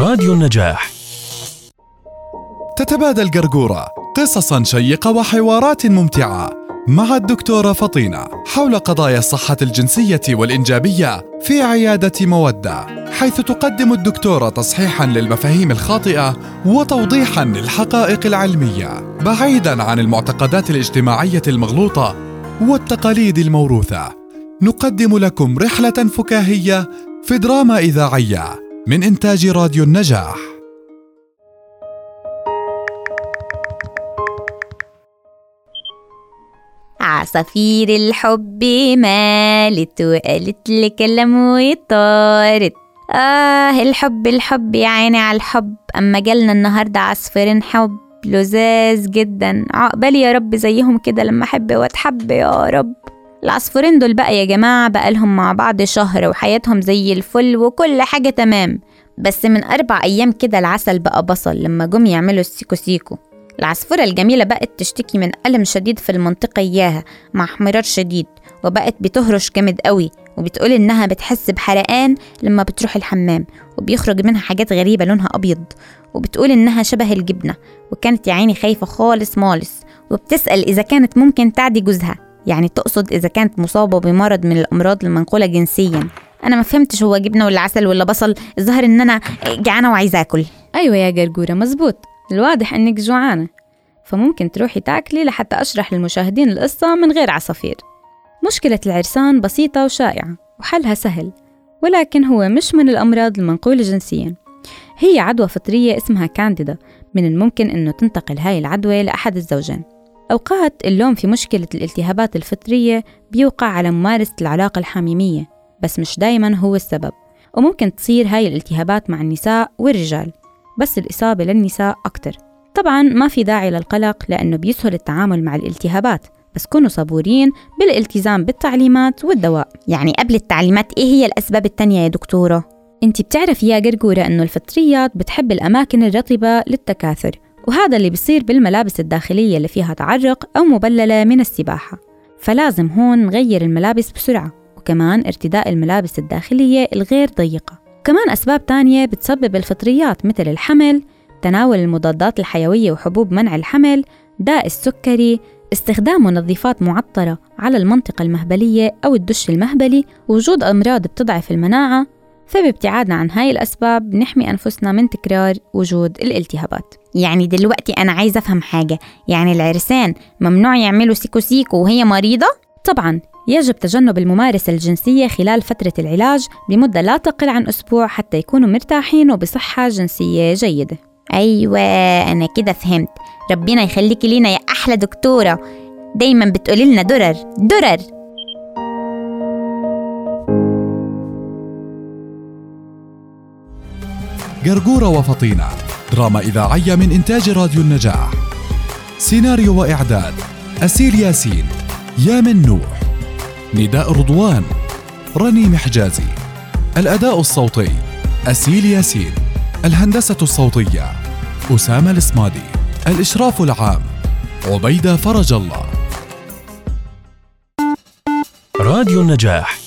راديو النجاح. تتبادل قرقورة قصصا شيقة وحوارات ممتعة مع الدكتورة فطينة حول قضايا الصحة الجنسية والإنجابية في عيادة مودة حيث تقدم الدكتورة تصحيحا للمفاهيم الخاطئة وتوضيحا للحقائق العلمية بعيدا عن المعتقدات الاجتماعية المغلوطة والتقاليد الموروثة. نقدم لكم رحلة فكاهية في دراما إذاعية من إنتاج راديو النجاح. عصافير الحب مالت وقالت لي كلام وطارت آه الحب الحب يا عيني على الحب. أما جالنا النهاردة عصفورين حب لزاز جدا. عقبالي يا رب زيهم كده لما أحب وأتحب يا رب. العصفورين دول بقى يا جماعة بقالهم مع بعض شهر وحياتهم زي الفل وكل حاجة تمام. بس من أربع أيام كده العسل بقى بصل لما جم يعملوا السيكو سيكو. العصفورة الجميلة بقت تشتكي من ألم شديد في المنطقة إياها مع احمرار شديد وبقت بتهرش جامد قوي وبتقول إنها بتحس بحرقان لما بتروح الحمام وبيخرج منها حاجات غريبة لونها أبيض وبتقول إنها شبه الجبنة وكانت يا عيني خايفة خالص مالص وبتسأل إذا كانت ممكن تعدي جوزها. يعني تقصد إذا كانت مصابة بمرض من الأمراض المنقولة جنسيا. أنا ما فهمتش هو جبنة ولا عسل ولا بصل. الظاهر إن أنا جعانة وعايزة آكل. أيوة يا جرجورة مزبوط الواضح إنك جوعانة. فممكن تروحي تاكلي لحتى أشرح للمشاهدين القصة من غير عصافير. مشكلة العرسان بسيطة وشائعة وحلها سهل ولكن هو مش من الأمراض المنقولة جنسيا. هي عدوى فطرية اسمها كانديدا من الممكن أنه تنتقل هاي العدوى لأحد الزوجين. أوقات اللوم في مشكلة الالتهابات الفطرية بيوقع على ممارسة العلاقة الحميمية بس مش دايما هو السبب. وممكن تصير هاي الالتهابات مع النساء والرجال بس الإصابة للنساء أكتر. طبعا ما في داعي للقلق لأنه بيسهل التعامل مع الالتهابات بس كونوا صبورين بالالتزام بالتعليمات والدواء. يعني قبل التعليمات إيه هي الأسباب التانية يا دكتورة؟ أنت بتعرفي يا قرقورة أنه الفطريات بتحب الأماكن الرطبة للتكاثر وهذا اللي بيصير بالملابس الداخلية اللي فيها تعرق أو مبللة من السباحة. فلازم هون نغير الملابس بسرعة وكمان ارتداء الملابس الداخلية الغير ضيقة. كمان أسباب تانية بتسبب الفطريات مثل الحمل تناول المضادات الحيوية وحبوب منع الحمل داء السكري استخدام منظفات معطرة على المنطقة المهبلية أو الدش المهبلي وجود أمراض بتضعف المناعة فبابتعادنا عن هاي الأسباب نحمي أنفسنا من تكرار وجود الالتهابات. يعني دلوقتي أنا عايزة أفهم حاجة. يعني العرسان ممنوع يعملوا سيكو سيكو وهي مريضة؟ طبعا. يجب تجنب الممارسة الجنسية خلال فترة العلاج بمدة لا تقل عن أسبوع حتى يكونوا مرتاحين وبصحة جنسية جيدة. أيوة أنا كده فهمت. ربنا يخليكي لينا يا أحلى دكتورة. دايما بتقولي لنا درر درر. قرقورة وفطينة. دراما إذاعية من إنتاج راديو النجاح. سيناريو وإعداد أسيل ياسين يامن نوح. نداء رضوان رنيم حجازي الأداء الصوتي أسيل ياسين. الهندسة الصوتية أسامة الإسمادي الإشراف العام عبيدة فرج الله. راديو النجاح.